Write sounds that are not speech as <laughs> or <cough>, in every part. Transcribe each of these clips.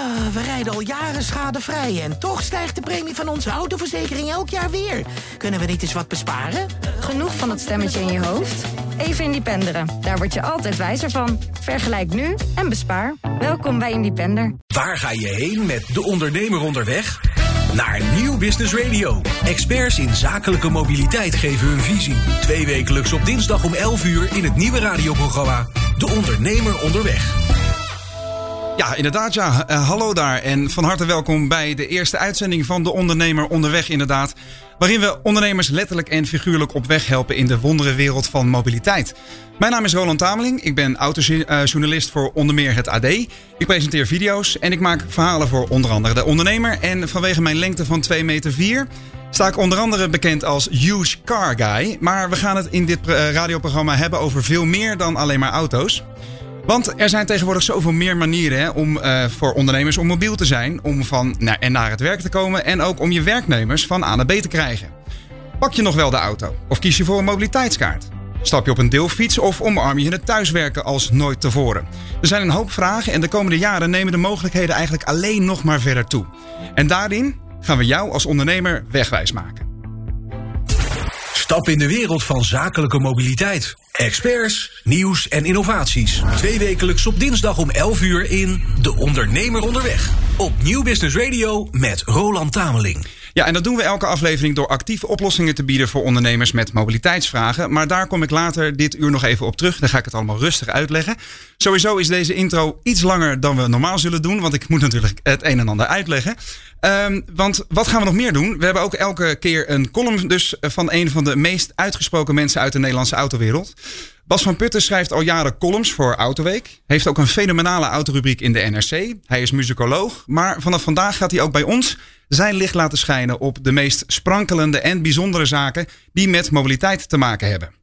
Ah, we rijden al jaren schadevrij en toch stijgt de premie van onze autoverzekering elk jaar weer. Kunnen we niet eens wat besparen? Genoeg van dat stemmetje in je hoofd? Even Independeren. Daar word je altijd wijzer van. Vergelijk nu en bespaar. Welkom bij Independer. Waar ga je heen met de ondernemer onderweg? Naar Nieuw Business Radio. Experts in zakelijke mobiliteit geven hun visie. Twee wekelijks op dinsdag om 11 uur in het nieuwe radioprogramma De Ondernemer Onderweg. Ja, inderdaad. Ja. Uh, hallo daar en van harte welkom bij de eerste uitzending van De Ondernemer Onderweg, inderdaad. Waarin we ondernemers letterlijk en figuurlijk op weg helpen in de wonderenwereld van mobiliteit. Mijn naam is Roland Tameling. Ik ben autojournalist voor onder meer het AD. Ik presenteer video's en ik maak verhalen voor onder andere de ondernemer. En vanwege mijn lengte van 2 meter 4 sta ik onder andere bekend als Huge Car Guy. Maar we gaan het in dit radioprogramma hebben over veel meer dan alleen maar auto's. Want er zijn tegenwoordig zoveel meer manieren hè, om uh, voor ondernemers om mobiel te zijn, om van naar en naar het werk te komen en ook om je werknemers van A naar B te krijgen. Pak je nog wel de auto of kies je voor een mobiliteitskaart? Stap je op een deelfiets of omarm je het thuiswerken als nooit tevoren? Er zijn een hoop vragen en de komende jaren nemen de mogelijkheden eigenlijk alleen nog maar verder toe. En daarin gaan we jou als ondernemer wegwijs maken. Stap in de wereld van zakelijke mobiliteit. Experts, nieuws en innovaties. Twee wekelijks op dinsdag om 11 uur in De Ondernemer Onderweg. Op Nieuw Business Radio met Roland Tameling. Ja, en dat doen we elke aflevering door actieve oplossingen te bieden voor ondernemers met mobiliteitsvragen. Maar daar kom ik later dit uur nog even op terug. Dan ga ik het allemaal rustig uitleggen. Sowieso is deze intro iets langer dan we normaal zullen doen, want ik moet natuurlijk het een en ander uitleggen. Um, want wat gaan we nog meer doen? We hebben ook elke keer een column dus van een van de meest uitgesproken mensen uit de Nederlandse autowereld. Bas van Putten schrijft al jaren columns voor Autoweek. Heeft ook een fenomenale autorubriek in de NRC. Hij is muzikoloog. Maar vanaf vandaag gaat hij ook bij ons zijn licht laten schijnen op de meest sprankelende en bijzondere zaken die met mobiliteit te maken hebben.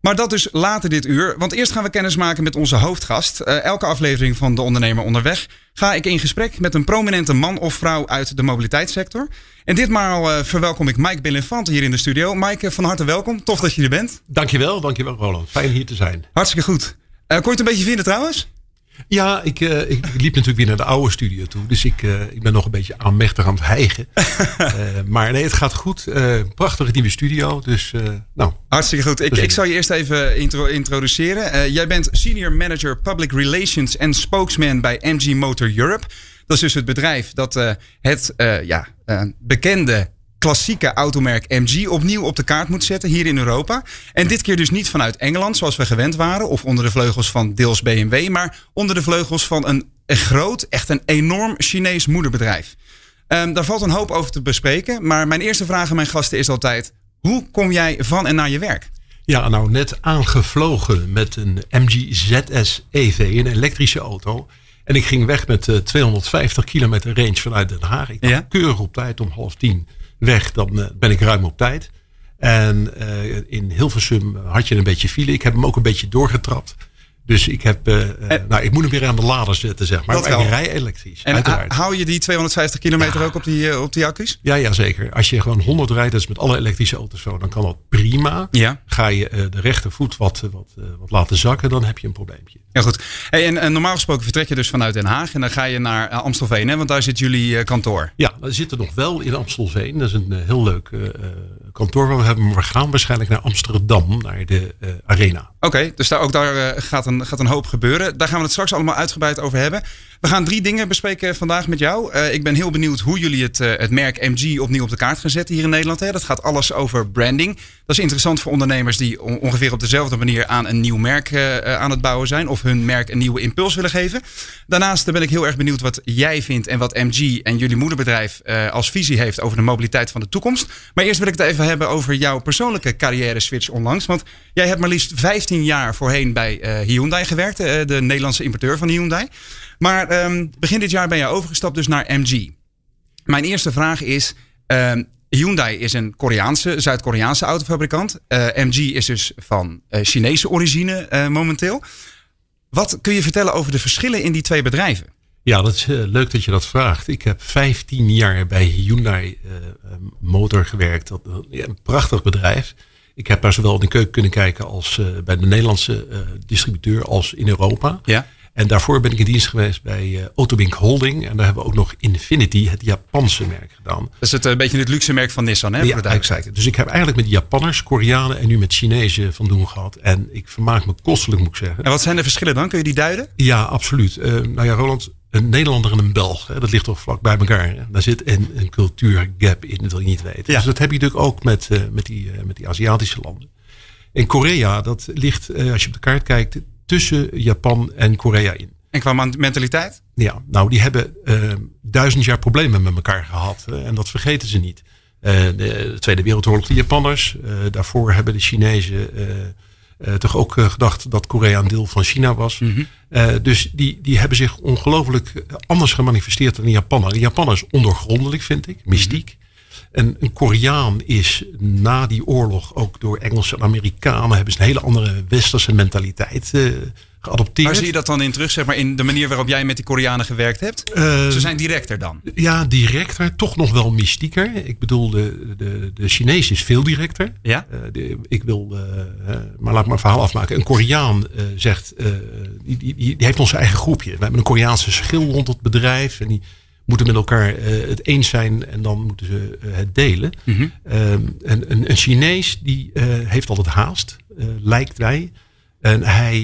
Maar dat dus later dit uur. Want eerst gaan we kennis maken met onze hoofdgast. Uh, elke aflevering van De Ondernemer Onderweg ga ik in gesprek met een prominente man of vrouw uit de mobiliteitssector. En ditmaal uh, verwelkom ik Mike Belinfante hier in de studio. Mike, van harte welkom. Tof dat je er bent. Dankjewel, dankjewel Roland. Fijn hier te zijn. Hartstikke goed. Uh, kon je het een beetje vinden trouwens? Ja, ik, uh, ik, liep natuurlijk weer naar de oude studio toe. Dus ik, uh, ik ben nog een beetje aanmächtig aan het hijgen. uh, <laughs> maar nee, het gaat goed. prachtige nieuwe studio. Dus, nou, Hartstikke goed. Ik, ik zal je eerst even intro introduceren. jij bent Senior Manager Public Relations en Spokesman bij MG Motor Europe. Dat is dus het bedrijf dat het ja, bekende klassieke automerk MG opnieuw op de kaart moet zetten hier in Europa. En dit keer dus niet vanuit Engeland zoals we gewend waren of onder de vleugels van deels BMW, maar onder de vleugels van een, een groot, echt een enorm Chinees moederbedrijf. Um, daar valt een hoop over te bespreken, maar mijn eerste vraag aan mijn gasten is altijd: hoe kom jij van en naar je werk? Ja, nou net aangevlogen met een MG ZS EV, een elektrische auto. En ik ging weg met uh, 250 kilometer range vanuit Den Haag. Ik ja? keurig op tijd om half tien weg, dan ben ik ruim op tijd. En uh, in Hilversum had je een beetje file. Ik heb hem ook een beetje doorgetrapt. Dus ik heb, uh, en, nou, ik moet hem weer aan de lader zetten, zeg maar. maar ik rij elektrisch. En uiteraard. hou je die 250 kilometer ja. ook op die, uh, op die accu's? Ja, ja, zeker. Als je gewoon 100 rijdt, dat is met alle elektrische auto's zo, dan kan dat prima. Ja. Ga je uh, de rechtervoet wat, wat, wat laten zakken, dan heb je een probleempje. Ja, goed. Hey, en, en, normaal gesproken vertrek je dus vanuit Den Haag en dan ga je naar Amstelveen, hè? want daar zit jullie kantoor. Ja, we zitten nog wel in Amstelveen. Dat is een heel leuk kantoor waar we hebben. Maar we gaan waarschijnlijk naar Amsterdam, naar de Arena. Oké, okay, dus daar, ook daar gaat, een, gaat een hoop gebeuren. Daar gaan we het straks allemaal uitgebreid over hebben. We gaan drie dingen bespreken vandaag met jou. Uh, ik ben heel benieuwd hoe jullie het, uh, het merk MG opnieuw op de kaart gaan zetten hier in Nederland. Hè. Dat gaat alles over branding. Dat is interessant voor ondernemers die on ongeveer op dezelfde manier aan een nieuw merk uh, aan het bouwen zijn. Of hun merk een nieuwe impuls willen geven. Daarnaast ben ik heel erg benieuwd wat jij vindt en wat MG en jullie moederbedrijf als visie heeft over de mobiliteit van de toekomst. Maar eerst wil ik het even hebben over jouw persoonlijke carrière switch onlangs. Want jij hebt maar liefst 15 jaar voorheen bij Hyundai gewerkt, de Nederlandse importeur van Hyundai. Maar um, begin dit jaar ben je overgestapt dus naar MG. Mijn eerste vraag is... Um, Hyundai is een Koreaanse, Zuid-Koreaanse autofabrikant. Uh, MG is dus van uh, Chinese origine uh, momenteel. Wat kun je vertellen over de verschillen in die twee bedrijven? Ja, dat is leuk dat je dat vraagt. Ik heb 15 jaar bij Hyundai Motor gewerkt. Dat, ja, een prachtig bedrijf. Ik heb daar zowel in de keuken kunnen kijken als bij de Nederlandse distributeur als in Europa. Ja. En daarvoor ben ik in dienst geweest bij uh, Autobink Holding. En daar hebben we ook nog Infinity, het Japanse merk, gedaan. Dat is het een beetje het luxe merk van Nissan, hè? Ja, exact. Dus ik heb eigenlijk met Japanners, Koreanen en nu met Chinezen van doen gehad. En ik vermaak me kostelijk, moet ik zeggen. En wat zijn de verschillen dan? Kun je die duiden? Ja, absoluut. Uh, nou ja, Roland, een Nederlander en een Belg, hè, dat ligt toch vlak bij elkaar. Hè? Daar zit een, een cultuurgap in, dat wil je niet weten. Ja. Dus dat heb je natuurlijk ook met, uh, met, die, met die Aziatische landen. In Korea, dat ligt, als je op de kaart kijkt, tussen Japan en Korea in. En qua mentaliteit? Ja, nou die hebben uh, duizend jaar problemen met elkaar gehad. en dat vergeten ze niet. Uh, de Tweede Wereldoorlog, de Japanners. Daarvoor hebben de Chinezen toch ook gedacht dat Korea een deel van China was. Mm -hmm. dus die, die hebben zich ongelooflijk anders gemanifesteerd dan de Japanners. De Japanners ondergrondelijk, vind ik, mystiek. En een Koreaan is na die oorlog ook door Engelsen en Amerikanen hebben ze een hele andere westerse mentaliteit uh, geadopteerd. Waar zie je dat dan in terug, zeg maar, in de manier waarop jij met die Koreanen gewerkt hebt? Uh, Ze zijn directer dan? Ja, directer, toch nog wel mystieker. Ik bedoel, de, de, de Chinees is veel directer. Ja? Uh, ik wil, maar laat ik maar verhaal afmaken. Een Koreaan zegt, die, die, die, heeft ons eigen groepje. We hebben een Koreaanse schil rond het bedrijf en die moeten met elkaar uh, het eens zijn en dan moeten ze uh, het delen. Mm -hmm. um, en, een, een Chinees die uh, heeft altijd haast, lijkt wij. En hij,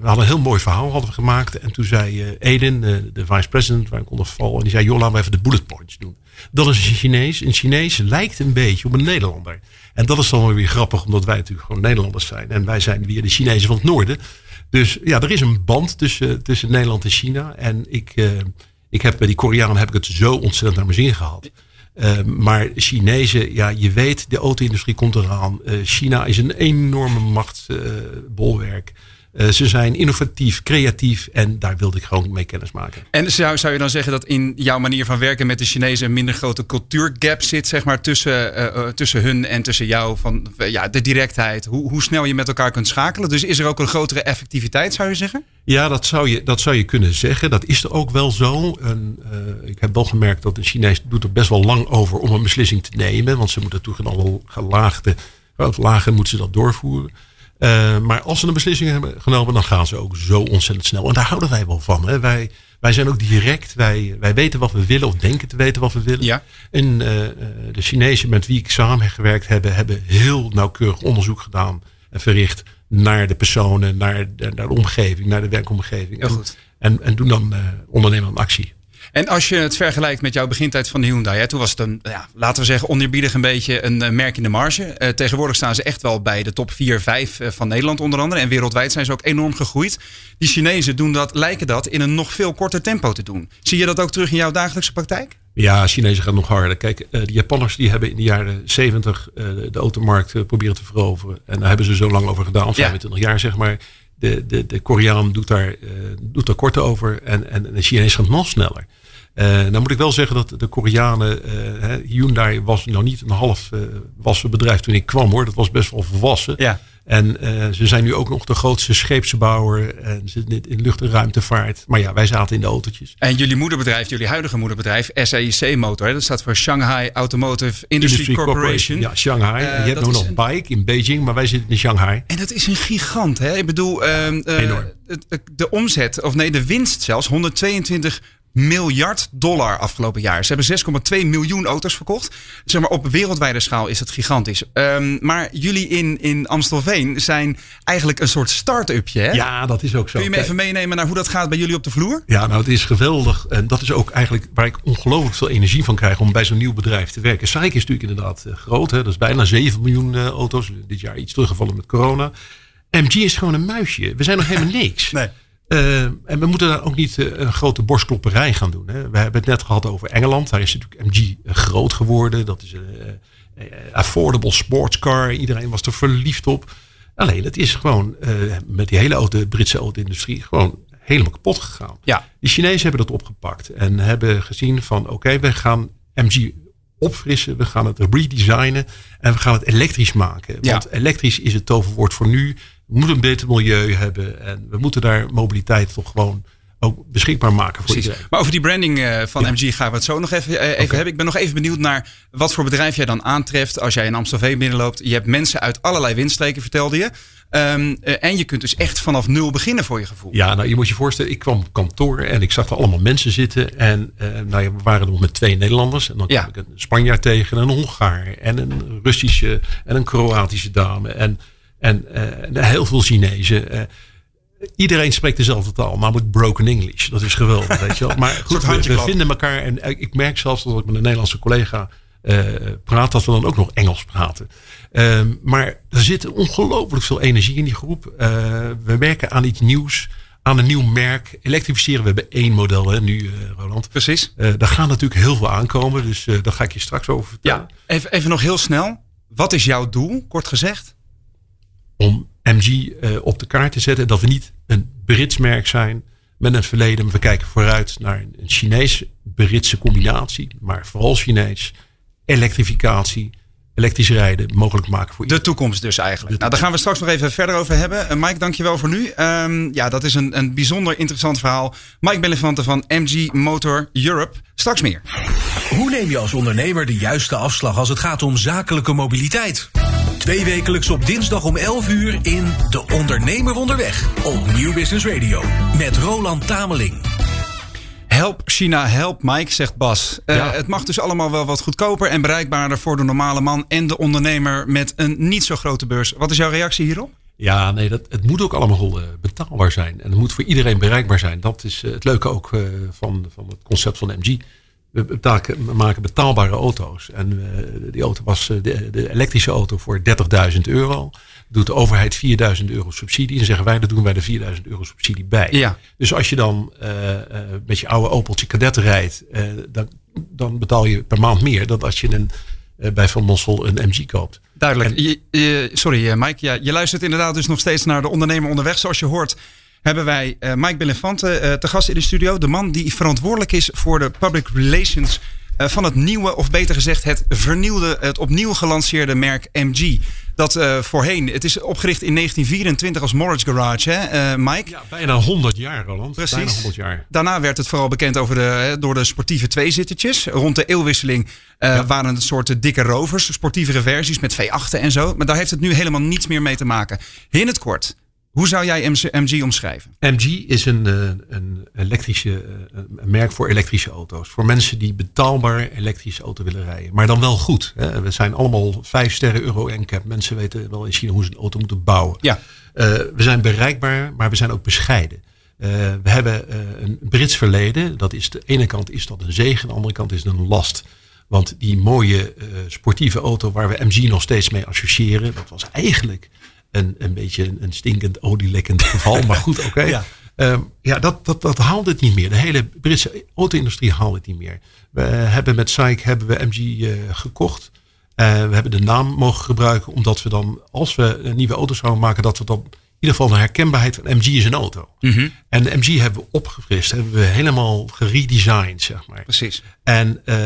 we hadden een heel mooi verhaal hadden we gemaakt. En toen zei Eden, de vice president, waar ik onder val, en die zei: Joh, laten we even de bullet points doen. Dat is een Chinees. Een Chinees lijkt een beetje op een Nederlander. En dat is dan weer grappig, omdat wij natuurlijk gewoon Nederlanders zijn. En wij zijn weer de Chinezen van het noorden. Dus ja, er is een band tussen, tussen Nederland en China. En ik ik heb bij die Koreanen heb ik het zo ontzettend naar mijn zin gehad. Uh, maar Chinezen, ja, je weet, de auto-industrie komt eraan. Uh, China is een enorme machtsbolwerk. Uh, ze zijn innovatief, creatief en daar wilde ik gewoon mee kennis maken. En zou, zou je dan zeggen dat in jouw manier van werken met de Chinezen een minder grote cultuurgap zit, zeg maar, tussen, uh, tussen hun en tussen jou? Van ja, de directheid, hoe, hoe snel je met elkaar kunt schakelen. Dus is er ook een grotere effectiviteit, zou je zeggen? Ja, dat zou je, dat zou je kunnen zeggen. Dat is er ook wel zo. En, uh, ik heb wel gemerkt dat de Chinees doet er best wel lang over om een beslissing te nemen. Want ze moeten toch in alle gelaagde, lagen moeten ze dat doorvoeren. Uh, maar als ze een beslissing hebben genomen, dan gaan ze ook zo ontzettend snel. En daar houden wij wel van. Hè. Wij, wij zijn ook direct. Wij, wij weten wat we willen of denken te weten wat we willen. Ja. En uh, de Chinezen met wie ik samen gewerkt heb, hebben heel nauwkeurig onderzoek gedaan en verricht naar de personen, naar de, naar de omgeving, naar de werkomgeving. Heel goed. En, en doen dan uh, ondernemen aan actie. En als je het vergelijkt met jouw begintijd van de Hyundai, hè, toen was het een, ja, laten we zeggen, oneerbiedig een beetje een uh, merk in de marge. Uh, tegenwoordig staan ze echt wel bij de top 4, 5 uh, van Nederland onder andere. En wereldwijd zijn ze ook enorm gegroeid. Die Chinezen doen dat, lijken dat in een nog veel korter tempo te doen. Zie je dat ook terug in jouw dagelijkse praktijk? Ja, Chinezen gaan nog harder. Kijk, de Japanners die hebben in de jaren 70 de automarkt proberen te veroveren. En daar hebben ze zo lang over gedaan, 25 ja. jaar zeg maar. De, de, de Koreaan doet daar, doet daar kort over en, en de Chinees gaat nog sneller. Uh, nou moet ik wel zeggen dat de Koreanen, uh, Hyundai was nog niet een half uh, wassen bedrijf toen ik kwam hoor. Dat was best wel volwassen. Ja. En ze zijn nu ook nog de grootste scheepsbouwer en zitten in lucht- en ruimtevaart. Maar ja, wij zaten in de autootjes. En jullie moederbedrijf, jullie huidige moederbedrijf, SAIC Motor, dat staat voor Shanghai Automotive Industry, Industry Corporation. Ja, Shanghai. je hebt nog nog Bike in Beijing, maar wij zitten in Shanghai. En dat is een gigant, hè? Ik bedoel, ehm, Enorm. De, de omzet, of nee, de winst zelfs, 122 miljard dollar afgelopen jaar. Ze hebben 6,2 miljoen auto's verkocht. Zeg maar, op wereldwijde schaal is het gigantisch. Um, maar jullie in, in Amstelveen zijn eigenlijk een soort start-upje. Hè? Ja, dat is ook zo. Kun je me even meenemen naar hoe dat gaat bij jullie op de vloer? Ja, nou het is geweldig. En dat is ook eigenlijk waar ik ongelooflijk veel energie van krijg om bij zo'n nieuw bedrijf te werken. Saik is natuurlijk inderdaad uh, groot. Hè? Dat is bijna 7 miljoen uh, auto's. Dit jaar iets teruggevallen met corona. MG is gewoon een muisje. We zijn nog helemaal <laughs> niks. nee. Uh, en we moeten daar ook niet uh, een grote borstklopperij gaan doen. Hè. We hebben het net gehad over Engeland. Daar is natuurlijk MG groot geworden. Dat is een affordable sportscar. Iedereen was er verliefd op. Alleen het is gewoon met die hele Britse auto-industrie gewoon helemaal kapot gegaan. Ja. De Chinezen hebben dat opgepakt en hebben gezien van oké, okay, we gaan MG opfrissen. We gaan het redesignen en we gaan het elektrisch maken. Ja. Want elektrisch is het toverwoord voor nu. We moeten een beter milieu hebben. En we moeten daar mobiliteit toch gewoon ook beschikbaar maken voor Precies. Maar over die branding uh, van ja. MG gaan we het zo nog even, uh, even okay. hebben. Ik ben nog even benieuwd naar wat voor bedrijf jij dan aantreft als jij in Amstelveen binnenloopt. Je hebt mensen uit allerlei windstreken, vertelde je. Ehm, en je kunt dus echt vanaf nul beginnen voor je gevoel. Ja, nou je moet je voorstellen, ik kwam op kantoor en ik zag er allemaal mensen zitten. En nou ja, we waren nog met twee Nederlanders. En dan kwam ik een Spanjaard tegen, een Hongaar en een Russische en een Kroatische dame. En, en, heel veel Chinezen iedereen spreekt dezelfde taal, maar moet broken English. Dat is geweldig, weet je wel. Maar <laughs> goed, we, vinden elkaar. En ik merk zelfs dat ik met een Nederlandse collega uh, praat, dat we dan ook nog Engels praten. Ehm, maar er zit ongelooflijk veel energie in die groep. Uh, we werken aan iets nieuws. Aan een nieuw merk. Elektrificeren, we hebben één model hè, nu, Roland. Precies. daar gaan natuurlijk heel veel aankomen. Dus daar ga ik je straks over vertellen. Ja, even, even nog heel snel. Wat is jouw doel, kort gezegd? Om MG uh, op de kaart te zetten. Dat we niet een Brits merk zijn met een verleden. Maar we kijken vooruit naar een Chinees-Britse combinatie. Maar vooral Chinees. Elektrificatie. Elektrisch rijden mogelijk maken voor iedereen. De toekomst dus eigenlijk. nou, daar gaan we straks nog even verder over hebben. Uh, Mike, dankjewel voor nu. Um, ja, dat is een, een bijzonder interessant verhaal. Mike Bellefante van MG Motor Europe. Straks meer. Hoe neem je als ondernemer de juiste afslag als het gaat om zakelijke mobiliteit? Twee wekelijks op dinsdag om 11 uur in De Ondernemer Onderweg op Nieuw Business Radio met Roland Tameling. Help China, help Mike, zegt Bas. Uh, Het mag dus allemaal wel wat goedkoper en bereikbaarder voor de normale man en de ondernemer met een niet zo grote beurs. Wat is jouw reactie hierop? Ja, nee, dat, het moet ook allemaal uh, betaalbaar zijn. En het moet voor iedereen bereikbaar zijn. Dat is uh, het leuke ook van, van het concept van MG we, maken betaalbare auto's. En uh, die auto was uh, de, de, elektrische auto voor 30.000 euro. Doet de overheid 4.000 euro subsidie. En zeggen wij, dat doen wij de 4.000 euro subsidie bij. Ja. Dus als je dan uh, met je oude Opeltje Cadet rijdt, dan, dan betaal je per maand meer dan als je een, bij Van Mossel een MG koopt. Duidelijk. Je, je, sorry Mike, ja, je luistert inderdaad dus nog steeds naar de ondernemer onderweg. Zoals je hoort hebben wij uh, Mike Bellefante uh, te gast in de studio. De man die verantwoordelijk is voor de public relations uh, van het nieuwe, of beter gezegd het vernieuwde, het opnieuw gelanceerde merk MG. Dat uh, voorheen, het is opgericht in 1924 als Morris Garage, hè, uh, Mike? Ja, bijna 100 jaar, Roland. Precies. Bijna 100 jaar. Daarna werd het vooral bekend over de, door de sportieve tweezittertjes. Rond de eeuwwisseling ja. waren het soorten dikke rovers, sportievere versies met V8'en en zo. Maar daar heeft het nu helemaal niets meer mee te maken. In het kort, hoe zou jij MG omschrijven? MG is een, eh, een elektrische eh, een merk voor elektrische auto's. Voor mensen die betaalbaar elektrische auto willen rijden. Maar dan wel goed. Hè. We zijn allemaal vijf sterren euro NCAP. Mensen weten wel in China hoe ze een auto moeten bouwen. Ja. Uh, we zijn bereikbaar, maar we zijn ook bescheiden. Uh, we hebben uh, een Brits verleden. Dat is de ene kant is dat een zegen, aan de andere kant is het een last. Want die mooie sportieve auto waar we MG nog steeds mee associëren, dat was eigenlijk een, een beetje een, stinkend olielekkend geval. maar goed, oké. <laughs> ja. Um, ja, dat, dat, dat haalt het niet meer. De hele Britse auto-industrie haalt het niet meer. We hebben met SAIC hebben we MG uh, gekocht. Uh, we hebben de naam mogen gebruiken omdat we dan, als we een nieuwe auto zouden maken, dat we dan in ieder geval de herkenbaarheid van MG is een auto. Mm -hmm. En de MG hebben we opgefrist, hebben we helemaal geredesigned, zeg maar. Precies. En uh,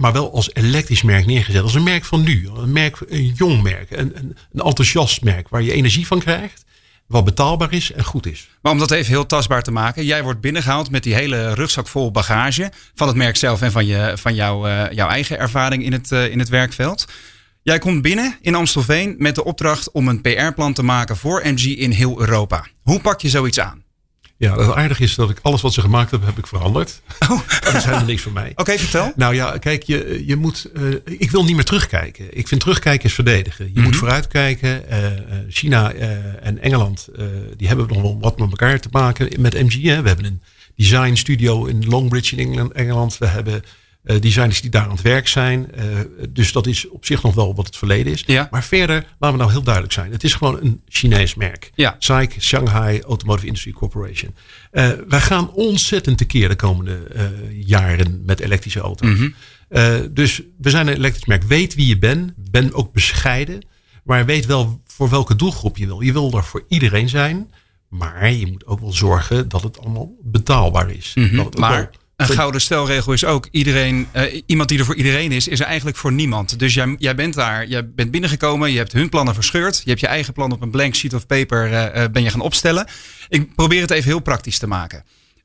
maar wel als elektrisch merk neergezet. Als een merk van nu. Een, merk, een jong merk. Een, een, enthousiast merk waar je energie van krijgt. Wat betaalbaar is en goed is. Maar om dat even heel tastbaar te maken. Jij wordt binnengehaald met die hele rugzak vol bagage. Van het merk zelf en van, je, van jou, uh, jouw eigen ervaring in het, uh, in het werkveld. Jij komt binnen in Amstelveen met de opdracht om een PR-plan te maken voor MG in heel Europa. Hoe pak je zoiets aan? Ja, het aardige is dat ik alles wat ze gemaakt hebben, heb ik veranderd. Oh. <laughs> Dat is helemaal niks voor mij. Oké, okay, vertel. Nou ja, kijk, je, je moet. Uh, ik wil niet meer terugkijken. Ik vind terugkijken is verdedigen. Je mm -hmm. moet vooruitkijken. Uh, China uh, en Engeland, die hebben nog wel wat met elkaar te maken met MG. Hè. We hebben een design studio in Longbridge in Engeland. Engeland. We hebben designers die daar aan het werk zijn. Uh, dus dat is op zich nog wel wat het verleden is. Ja. Maar verder, laten we nou heel duidelijk zijn. Het is gewoon een Chinees merk. Ja. SAIC, Shanghai Automotive Industry Corporation. Uh, wij gaan ontzettend tekeer de komende jaren met elektrische auto's. Mm -hmm. dus we zijn een elektrisch merk. Weet wie je bent. Ben ook bescheiden. Maar weet wel voor welke doelgroep je wil. Je wil er voor iedereen zijn. Maar je moet ook wel zorgen dat het allemaal betaalbaar is. Mm -hmm. dat het maar wel een gouden stelregel is ook: iedereen, uh, iemand die er voor iedereen is, is er eigenlijk voor niemand. Dus jij, jij bent daar, jij bent binnengekomen, je hebt hun plannen verscheurd, je hebt je eigen plan op een blank sheet of paper uh, ben je gaan opstellen. Ik probeer het even heel praktisch te maken.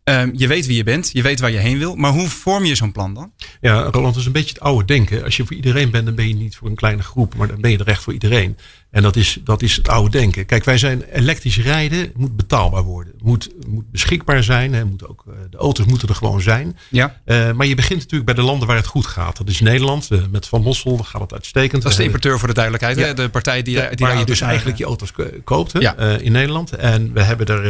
Uh, je weet wie je bent, je weet waar je heen wil, maar hoe vorm je zo'n plan dan? Ja, Roland, dat is een beetje het oude denken. Als je voor iedereen bent, dan ben je niet voor een kleine groep, maar dan ben je er echt voor iedereen. En dat is, dat is het oude denken. Kijk, wij zijn elektrisch rijden moet betaalbaar worden. Moet, moet beschikbaar zijn. Hè, moet ook, de auto's moeten er gewoon zijn. Ja. maar je begint natuurlijk bij de landen waar het goed gaat. Dat is Nederland. met Van Mossel gaat het uitstekend. Dat is de importeur voor de duidelijkheid. Ja. De partij die, die waar je dus eigenlijk je auto's koopt hè, in Nederland. En we hebben er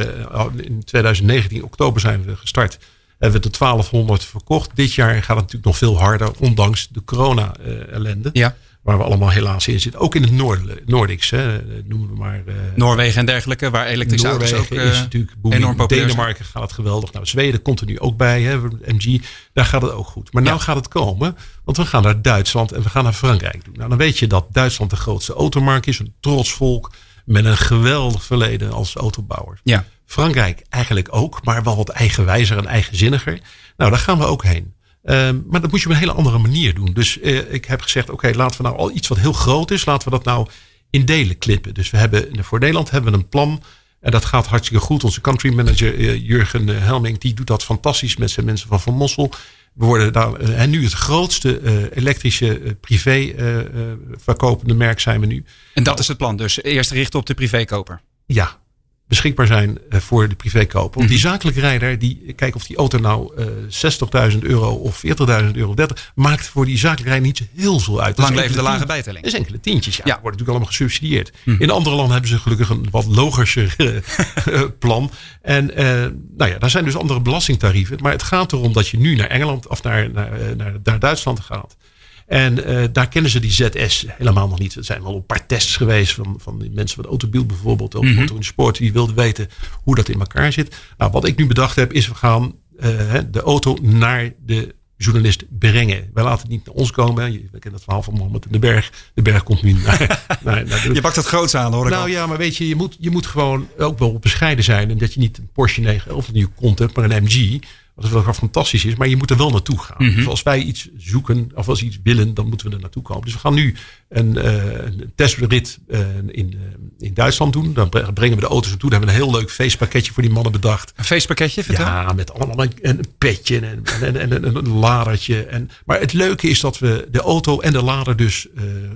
in 2019, oktober zijn we gestart hebben we de 1200 verkocht. Dit jaar gaat het natuurlijk nog veel harder, ondanks de corona-ellende. Ja. Waar we allemaal helaas in zitten. Ook in het Noord, Nordics, hè, noemen we maar. Uh, Noorwegen en dergelijke, waar elektrische auto's ook is natuurlijk enorm populair Denemarken gaat het geweldig. Nou, Zweden komt er nu ook bij, hè, MG. Daar gaat het ook goed. Maar nou gaat het komen, want we gaan naar Duitsland en we gaan naar Frankrijk doen. Nou, dan weet je dat Duitsland de grootste automarkt is, een trots volk met een geweldig verleden als autobouwer. Ja. Frankrijk eigenlijk ook, maar wel wat eigenwijzer en eigenzinniger. Nou, daar gaan we ook heen. Um, maar dat moet je op een hele andere manier doen. Dus uh, ik heb gezegd, oké, laten we nou al iets wat heel groot is, laten we dat nou in delen klippen. Dus we hebben voor Nederland hebben we een plan. En dat gaat hartstikke goed. Onze country manager uh, Jurgen uh, Helming, die doet dat fantastisch met zijn mensen van Van Mossel. We worden daar en nu het grootste elektrische privé verkopende merk zijn we nu. En dat is het plan dus? Eerst richten op de privékoper? Ja, beschikbaar zijn eh, voor de privékoper. Want die mhm. zakelijke rijder, die kijkt of die auto nou uh, 60.000 euro of 40.000 euro 30, maakt voor die zakelijke rijder niet zo heel veel uit. Lang leven de lage bijtelling. Dat is enkele tientjes, ja. ja. Wordt natuurlijk allemaal gesubsidieerd. Mhm. In andere landen hebben ze gelukkig een wat logischer eh, <laughs> plan. En uh, nou ja, daar zijn dus andere belastingtarieven. Maar het gaat erom dat je nu naar Engeland of naar, naar, naar, naar Duitsland gaat. En uh, daar kennen ze die ZS helemaal nog niet. Er zijn wel een paar tests geweest van, van die mensen van Autobiel bijvoorbeeld. Of mm -hmm. Sport. Die wilden weten hoe dat in elkaar zit. Nou, wat ik nu bedacht heb is we gaan uh, de auto naar de journalist brengen. Wij laten het niet naar ons komen. Je kent het verhaal van Mohammed in de Berg. De Berg komt nu naar... <laughs> naar, naar de... Je pakt het groots aan hoor ik Nou ja, maar weet je, je moet, je moet gewoon ook wel bescheiden zijn. En dat je niet een Porsche 911 in je kont hebt, maar een MG. Wat wel fantastisch is, maar je moet er wel naartoe gaan. Mm Dus als wij iets zoeken of als we iets willen, dan moeten we er naartoe komen. Dus we gaan nu een, uh, een testrit uh, in, uh, in Duitsland doen. Dan brengen we de auto's naartoe. Dan hebben we een heel leuk feestpakketje voor die mannen bedacht. Een feestpakketje, vertel? Ja, met allemaal een, een petje en, en, en, en, een ladertje. En, maar het leuke is dat we de auto en de lader dus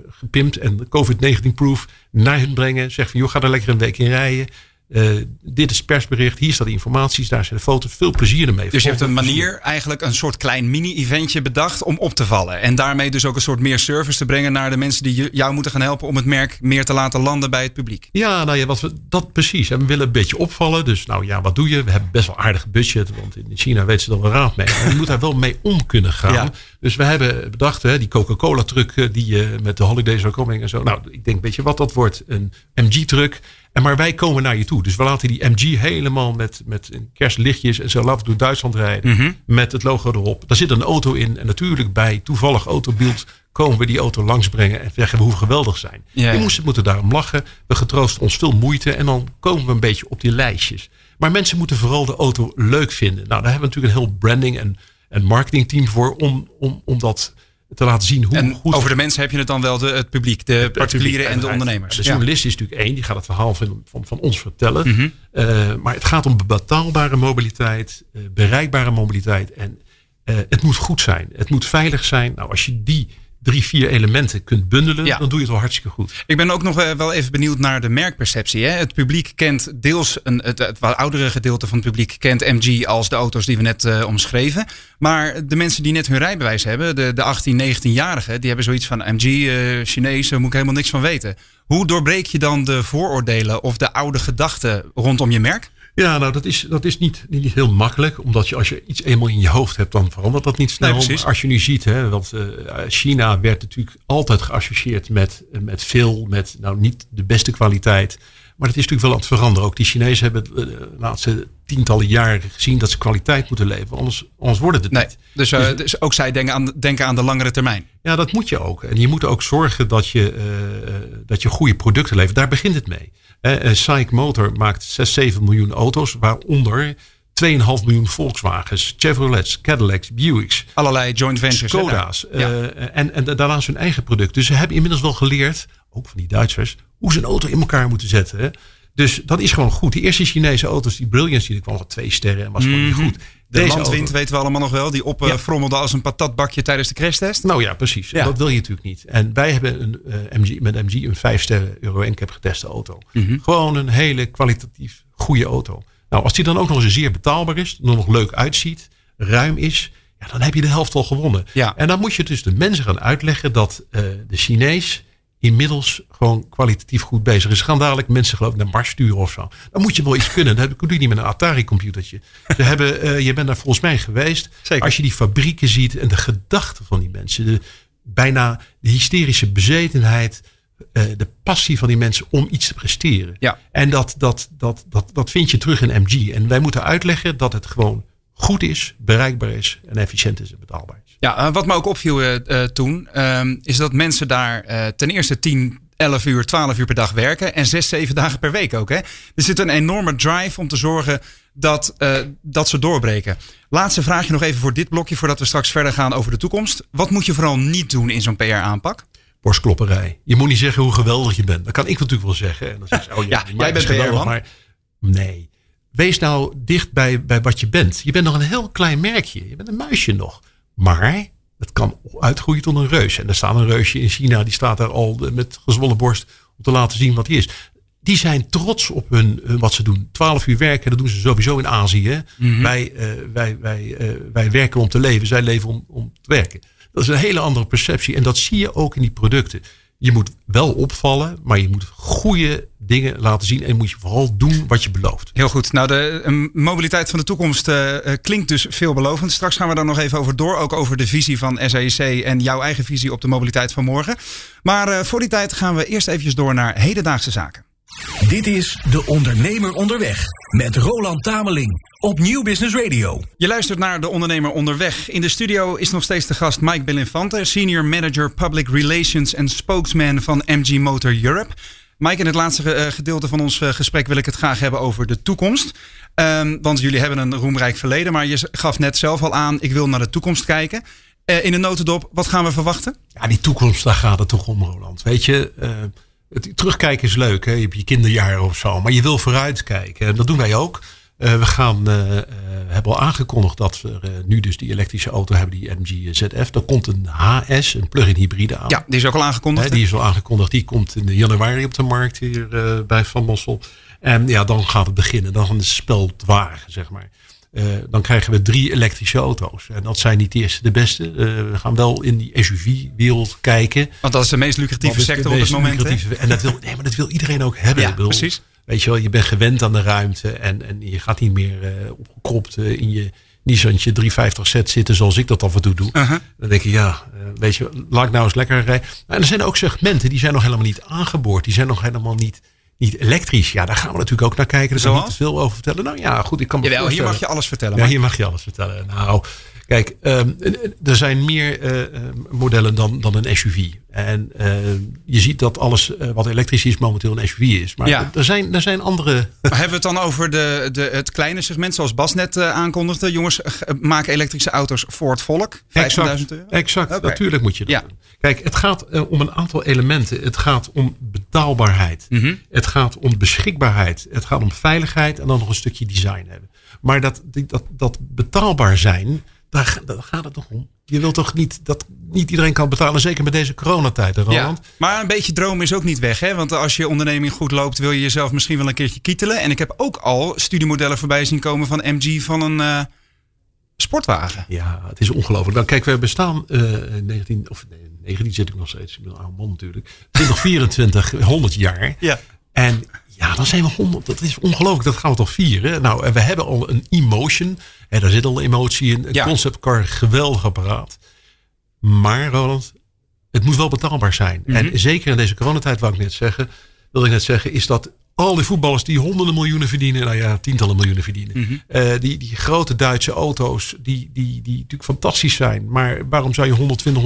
gepimpt en COVID-19-proof naar hun brengen. Zeg van, joh, ga er lekker een week in rijden. Uh, dit is persbericht, hier staat de informaties, daar zijn de foto's. Veel plezier ermee. Dus je hebt een manier, eigenlijk een soort klein mini-eventje bedacht om op te vallen. En daarmee dus ook een soort meer service te brengen naar de mensen die jou moeten gaan helpen om het merk meer te laten landen bij het publiek. Ja, nou ja, wat we, dat precies. En we willen een beetje opvallen. Dus nou ja, wat doe je? We hebben best wel aardig budget, want in China weten ze er wel raad mee. Maar je moet daar wel mee om kunnen gaan. Ja. Dus we hebben bedacht, hè, die Coca-Cola truck eh, die je met de holidays zou komen en zo. Nou, ik denk, weet je wat dat wordt? Een MG-truck. En maar wij komen naar je toe. Dus we laten die MG helemaal met, met kerstlichtjes en zo laten door Duitsland rijden. Mhm. Met het logo erop. Daar zit een auto in. En natuurlijk bij toevallig autobeeld komen we die auto langsbrengen en zeggen hoe geweldig zijn. Ja, ja. moesten moeten daarom lachen. We getroosten ons veel moeite en dan komen we een beetje op die lijstjes. Maar mensen moeten vooral de auto leuk vinden. Nou, daar hebben we natuurlijk een heel branding en, en marketingteam voor om, om, om dat te laten zien hoe en goed. Over de mensen heb je het dan wel, de, het publiek, de particulieren en de ondernemers. De journalist is natuurlijk één, die gaat het verhaal van, van, van ons vertellen. Mm -hmm. uh, maar het gaat om betaalbare mobiliteit, uh, bereikbare mobiliteit. En uh, het moet goed zijn. Het moet veilig zijn. Nou, als je die drie, vier elementen kunt bundelen, ja. dan doe je het wel hartstikke goed. Ik ben ook nog wel even benieuwd naar de merkperceptie. Hè? Het publiek kent deels, een, het, het wat oudere gedeelte van het publiek kent MG als de auto's die we net uh, omschreven. Maar de mensen die net hun rijbewijs hebben, de, de 18, 19-jarigen, die hebben zoiets van MG, uh, Chinees, daar moet ik helemaal niks van weten. Hoe doorbreek je dan de vooroordelen of de oude gedachten rondom je merk? Ja, nou dat is, dat is niet, niet heel makkelijk. Omdat je als je iets eenmaal in je hoofd hebt, dan verandert dat niet snel. Nee, als je nu ziet, hè, want uh, China werd natuurlijk altijd geassocieerd met, met veel, met nou niet de beste kwaliteit. Maar dat is natuurlijk wel aan het veranderen. Ook die Chinezen hebben de laatste tientallen jaren gezien dat ze kwaliteit moeten leveren. Anders, anders worden het nee, niet. Dus, uh, dus, ook zij denken aan, denken aan de langere termijn. Ja, dat moet je ook. En je moet ook zorgen dat je, uh, dat je goede producten levert. Daar begint het mee. Uh, SAIC Motor maakt 6, 7 miljoen auto's, waaronder 2,5 miljoen Volkswagens, Chevrolets, Cadillacs, Buicks. Allerlei joint ventures. Skoda's. Ja. en, en daarnaast hun eigen product. Dus ze hebben inmiddels wel geleerd, ook van die Duitsers, hoe ze een auto in elkaar moeten zetten. Hè. Dus dat is gewoon goed. Die eerste Chinese auto's, die Brilliance, die kwam al twee sterren en was gewoon niet Mhm. goed. De Deze landwind weten we allemaal nog wel. Die opfrommelde ja. als een patatbakje tijdens de crashtest. Nou ja, precies. Dat wil je natuurlijk niet. En wij hebben een, MG, met MG een 5 sterren Euro NCAP geteste auto. Mhm. Gewoon een hele kwalitatief goede auto. Nou, als die dan ook nog eens zeer betaalbaar is. nog leuk uitziet. Ruim is. Ja, dan heb je de helft al gewonnen. Ja. En dan moet je dus de mensen gaan uitleggen dat de Chinees inmiddels gewoon kwalitatief goed bezig is. Gaan dadelijk mensen geloof ik naar Mars sturen of zo. Dan moet je wel iets kunnen. Dat doe je niet met een Atari-computertje. Ze hebben, uh, je bent daar volgens mij geweest. Zeker. Als je die fabrieken ziet en de gedachten van die mensen. De, bijna de hysterische bezetenheid. Uh, de passie van die mensen om iets te presteren. Ja. En dat, dat, dat, dat, dat vind je terug in MG. En wij moeten uitleggen dat het gewoon goed is, bereikbaar is en efficiënt is en betaalbaar is. Ja, eh, wat me ook opviel uh, toen, ehm, is dat mensen daar ten eerste 10, 11 uur, 12 uur per dag werken en 6, 7 dagen per week ook. Hè? Er zit een enorme drive om te zorgen dat, dat ze doorbreken. Laatste vraagje nog even voor dit blokje, voordat we straks verder gaan over de toekomst. Wat moet je vooral niet doen in zo'n PR-aanpak? Borstklopperij. Je moet niet zeggen hoe geweldig je bent. Dat kan ik natuurlijk wel zeggen. En dan zeg je, oh, ja, jij bent geweldig, maar nee wees nou dicht bij, bij wat je bent. Je bent nog een heel klein merkje. Je bent een muisje nog. Maar het kan uitgroeien tot een reus. En er staat een reusje in China, die staat daar al met gezwollen borst om te laten zien wat hij is. Die zijn trots op hun, wat ze doen. Twaalf uur werken, dat doen ze sowieso in Azië. Mhm. wij, uh, wij, wij, uh, wij werken om te leven, zij leven om, om te werken. Dat is een hele andere perceptie. En dat zie je ook in die producten je moet wel opvallen, maar je moet goede dingen laten zien en moet je vooral doen wat je belooft. Heel goed. Nou, de mobiliteit van de toekomst uh, klinkt dus veelbelovend. Straks gaan we daar nog even over door, ook over de visie van SAEC en jouw eigen visie op de mobiliteit van morgen. Maar uh, voor die tijd gaan we eerst eventjes door naar hedendaagse zaken. Dit is De Ondernemer Onderweg met Roland Tameling op Nieuw Business Radio. Je luistert naar De Ondernemer Onderweg. In de studio is nog steeds de gast Mike Belinfante, Senior Manager Public Relations en Spokesman van MG Motor Europe. Mike, in het laatste eh, gedeelte van ons eh, gesprek wil ik het graag hebben over de toekomst. Um, want jullie hebben een roemrijk verleden, maar je gaf net zelf al aan, ik wil naar de toekomst kijken. Uh, in een notendop, wat gaan we verwachten? Ja, die toekomst, daar gaat het toch om, Roland. Weet je, het terugkijken is leuk, hè? je hebt je kinderjaren of zo, maar je wil vooruitkijken. En dat doen wij ook. Uh, we gaan, uh, hebben al aangekondigd dat we nu dus die elektrische auto hebben, die MG ZF. Er komt een HS, een plug-in hybride aan. Ja, die is ook al aangekondigd. die is al aangekondigd. Die komt in januari op de markt hier bij Van Mossel. En ja, dan gaat het beginnen. Dan is het spel wagen, zeg maar. Uh, dan krijgen we drie elektrische auto's. En dat zijn niet de eerste de beste. Uh, we gaan wel in die SUV-wereld kijken. Want dat is de meest lucratieve sector op het moment. En dat wil, nee, maar dat wil iedereen ook hebben. Ja, precies. Weet je wel, je bent gewend aan de ruimte. En, en je gaat niet meer uh, opgekropt in je Nissantje 350Z zitten zoals ik dat af en toe doe. -huh. Dan denk je, ja, weet je, laat ik nou eens lekker rijden. En er zijn ook segmenten die zijn nog helemaal niet aangeboord. Die zijn nog helemaal niet niet elektrisch. Ja, daar gaan we natuurlijk ook naar kijken. Daar kan ik niet te veel over vertellen. Nou ja, goed, ik kan me Jawel, hier mag je alles vertellen. Ja, hier mag je alles vertellen. Nou, kijk, um, er zijn meer uh, modellen dan, dan een SUV. En uh, je ziet dat alles wat elektrisch is momenteel een SUV is. Maar ja. er, zijn, er zijn andere... Maar hebben we het dan over de, de, het kleine segment zoals Bas net aankondigde? Jongens, maak elektrische auto's voor het volk. 15.000 euro? Exact, natuurlijk moet je dat ja. doen. Kijk, het gaat om een aantal elementen. Het gaat om betaalbaarheid. Mm -hmm. Het gaat om beschikbaarheid. Het gaat om veiligheid en dan nog een stukje design hebben. Maar dat, dat, dat betaalbaar zijn, daar, daar gaat het toch om. Je wilt toch niet dat niet iedereen kan betalen, zeker met deze coronatijd, Roland? Ja, maar een beetje droom is ook niet weg, hè? Want als je onderneming goed loopt, wil je jezelf misschien wel een keertje kietelen. En ik heb ook al studiemodellen voorbij zien komen van MG van een uh, sportwagen. Ja, het is ongelooflijk. Dan kijk, we bestaan uh, 19 of nee, 19 zit ik nog steeds. Ik ben een oude man natuurlijk. 2024, 100 <laughs> jaar. Ja. En ja, dan zijn we 100. Dat is ongelooflijk. Dat gaan we toch vieren. Nou, en we hebben al een emotion. En daar zit al emotie in. Een ja. conceptcar, geweldig apparaat. Maar Roland, het moet wel betaalbaar zijn. En mhm. zeker in deze coronatijd, wou ik net zeggen, wil ik net zeggen, is dat al die voetballers die honderden miljoenen verdienen, nou ja, tientallen miljoenen verdienen. Mhm. Eh, die, die grote Duitse auto's, die, die, die natuurlijk fantastisch zijn. Maar waarom zou je 120,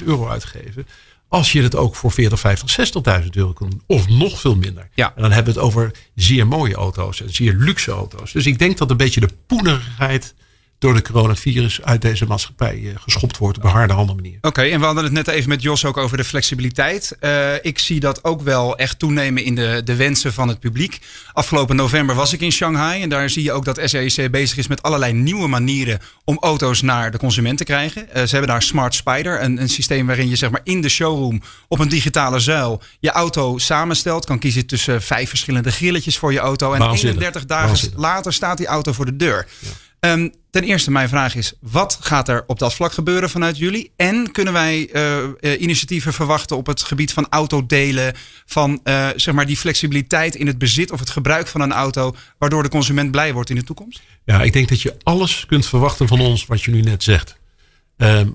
130.000 euro uitgeven? Als je het ook voor 40, 50, 60.000 euro doen. Of nog veel minder. Ja. En dan hebben we het over zeer mooie auto's en zeer luxe auto's. Dus ik denk dat een beetje de poenerigheid door de coronavirus uit deze maatschappij uh, geschopt wordt op een harde handen manier. Oké, en we hadden het net even met Jos ook over de flexibiliteit. Uh, ik zie dat ook wel echt toenemen in de, de wensen van het publiek. Afgelopen november was ik in Shanghai en daar zie je ook dat SAIC bezig is met allerlei nieuwe manieren om auto's naar de consument te krijgen. Uh, ze hebben daar Smart Spider, een, een systeem waarin je zeg maar in de showroom op een digitale zuil je auto samenstelt. Kan kiezen tussen vijf verschillende grilletjes voor je auto. En 31 dagen later staat die auto voor de deur. Ja. Um, ten eerste, mijn vraag is: wat gaat er op dat vlak gebeuren vanuit jullie? En kunnen wij uh, uh, initiatieven verwachten op het gebied van autodelen, van uh, zeg maar die flexibiliteit in het bezit of het gebruik van een auto, waardoor de consument blij wordt in de toekomst? Ja, ik denk dat je alles kunt verwachten van ons wat je nu net zegt.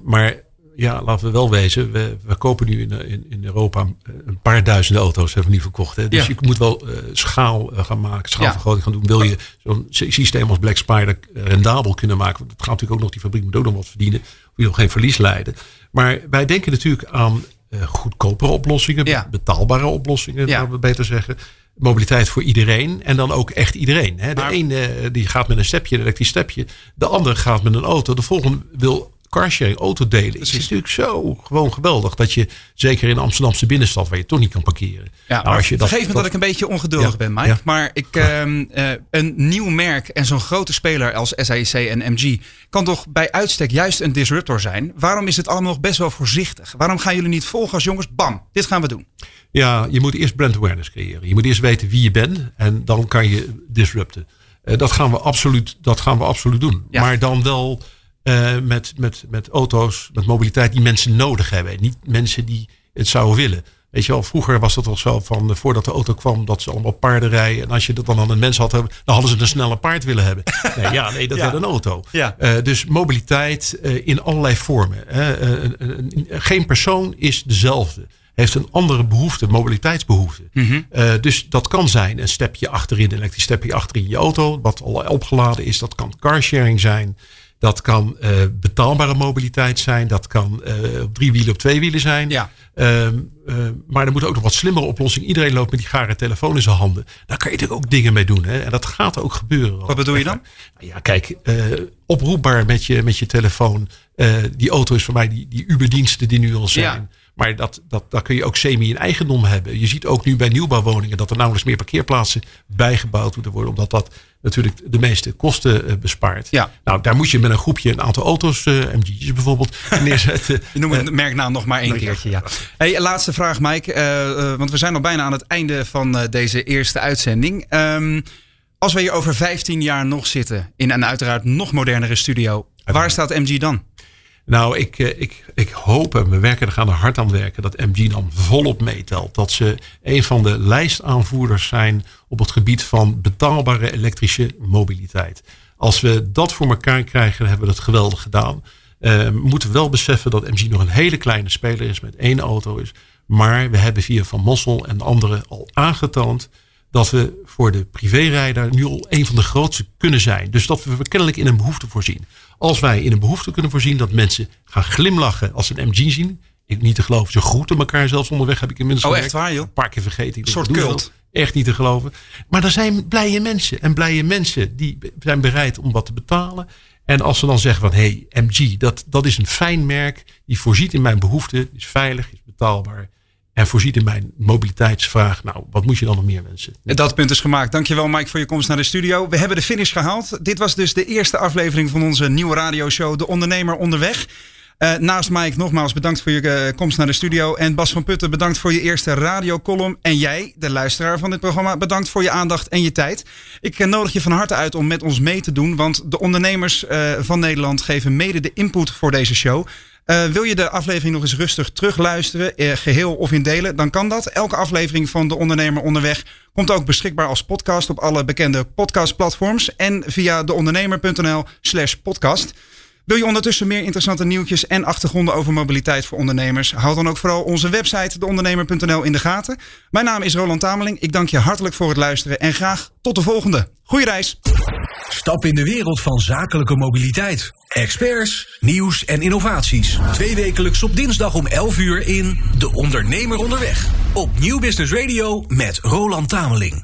maar ja, laten we wel wezen. We, we kopen nu in, in, in, Europa een paar duizenden auto's hebben we nu verkocht. Hè? Dus ja. je moet wel uh, schaal uh, gaan maken, schaalvergroting gaan doen. Wil je zo'n systeem als Black Spider rendabel kunnen maken? Want het gaat natuurlijk ook nog, die fabriek moet ook nog wat verdienen. Wil je nog geen verlies leiden. Maar wij denken natuurlijk aan uh, goedkopere oplossingen, ja. betaalbare oplossingen, ja. we beter zeggen. Mobiliteit voor iedereen en dan ook echt iedereen. Hè? De maar, ene die gaat met een stepje, een elektrisch stepje. De andere gaat met een auto. De volgende wil carsharing, autodelen is natuurlijk zo gewoon geweldig. Dat je, zeker in de Amsterdamse binnenstad, waar je toch niet kan parkeren. Ja, nou, als je dat, vergeef me dat, dat, ik een beetje ongeduldig ja, ben, Mike. Ja. Maar ik, uh, uh, een nieuw merk en zo'n grote speler als SAIC en MG kan toch bij uitstek juist een disruptor zijn. Waarom is het allemaal nog best wel voorzichtig? Waarom gaan jullie niet volgen als jongens, bam, dit gaan we doen? Ja, je moet eerst brand awareness creëren. Je moet eerst weten wie je bent en dan kan je disrupten. Uh, dat, gaan we absoluut, dat gaan we absoluut doen. Ja. Maar dan wel uh, met, met, met auto's, met mobiliteit die mensen nodig hebben. Niet mensen die het zouden willen. Weet je wel, vroeger was dat al zo van uh, voordat de auto kwam, dat ze allemaal paarden rijden. En als je dat dan aan een mens had, dan hadden ze een snelle paard willen hebben. <laughs> Nee, ja, nee, dat ja. werd een auto. Ja. Uh, dus mobiliteit in allerlei vormen. geen persoon is dezelfde. Heeft een andere behoefte, mobiliteitsbehoefte. Mm -hmm. dus dat kan zijn een stepje achterin, een elektrisch stepje achterin je auto, wat al opgeladen is. Dat kan carsharing zijn. Dat kan uh, betaalbare mobiliteit zijn. Dat kan uh, op drie wielen op twee wielen zijn. Ja. Uh, maar er moet ook nog wat slimmere oplossing. Iedereen loopt met die gare telefoon in zijn handen. Daar kan je natuurlijk ook dingen mee doen. Hè? En dat gaat ook gebeuren. Wat bedoel je dan? Ja, kijk, oproepbaar met je, met je telefoon. die auto is voor mij die, die Uberdiensten die nu al zijn. Ja. Maar dat, dat, dat kun je ook semi in eigendom hebben. Je ziet ook nu bij nieuwbouwwoningen dat er nauwelijks meer parkeerplaatsen bijgebouwd moeten worden. Omdat dat natuurlijk de meeste kosten bespaart. Ja. Nou, daar moet je met een groepje een aantal auto's, uh, MG's bijvoorbeeld, <laughs> neerzetten. je noemt het merknaam nog maar één keertje. Ja. Hey, laatste vraag, Mike. Uh, want we zijn al bijna aan het einde van deze eerste uitzending. Um, als we hier over 15 jaar nog zitten in een uiteraard nog modernere studio, waar staat MG dan? Nou, ik, ik, ik hoop en we werken er gaan er hard aan werken dat MG dan volop meetelt. Dat ze een van de lijstaanvoerders zijn op het gebied van betaalbare elektrische mobiliteit. Als we dat voor elkaar krijgen, hebben we dat geweldig gedaan. Uh, we moeten wel beseffen dat MG nog een hele kleine speler is met één auto is. Maar we hebben via Van Mossel en anderen al aangetoond dat we voor de privérijder nu al een van de grootste kunnen zijn. Dus dat we kennelijk in een behoefte voorzien. Als wij in een behoefte kunnen voorzien dat mensen gaan glimlachen als ze een MG zien. Ik niet te geloven. Ze groeten elkaar zelfs onderweg. Heb ik inmiddels Oh, echt waar joh? Een paar keer vergeten. Een soort cult. Echt niet te geloven. Maar er zijn blije mensen. En blije mensen die zijn bereid om wat te betalen. En als ze dan zeggen van hé, hey, MG, dat, dat is een fijn merk. Die voorziet in mijn behoeften. Is veilig, is betaalbaar. En voorziet in mijn mobiliteitsvraag. Nou, wat moet je dan nog meer wensen? Dat punt is gemaakt. Dankjewel Mike voor je komst naar de studio. We hebben de finish gehaald. Dit was dus de eerste aflevering van onze nieuwe radioshow De Ondernemer Onderweg. Uh, naast Mike nogmaals bedankt voor je uh, komst naar de studio. En Bas van Putten bedankt voor je eerste radiocolumn. En jij, de luisteraar van dit programma, bedankt voor je aandacht en je tijd. Ik uh, nodig je van harte uit om met ons mee te doen. Want de ondernemers van Nederland geven mede de input voor deze show. Uh, wil je de aflevering nog eens rustig terugluisteren, uh, geheel of in delen, dan kan dat. Elke aflevering van De Ondernemer Onderweg komt ook beschikbaar als podcast op alle bekende podcastplatforms en via deondernemer.nl slash podcast. Wil je ondertussen meer interessante nieuwtjes en achtergronden over mobiliteit voor ondernemers? Houd dan ook vooral onze website deondernemer.nl in de gaten. Mijn naam is Roland Tameling. Ik dank je hartelijk voor het luisteren en graag tot de volgende. Goeie reis! Stap in de wereld van zakelijke mobiliteit. Experts, nieuws en innovaties. Twee wekelijks op dinsdag om 11 uur in De Ondernemer Onderweg. Op Nieuw Business Radio met Roland Tameling.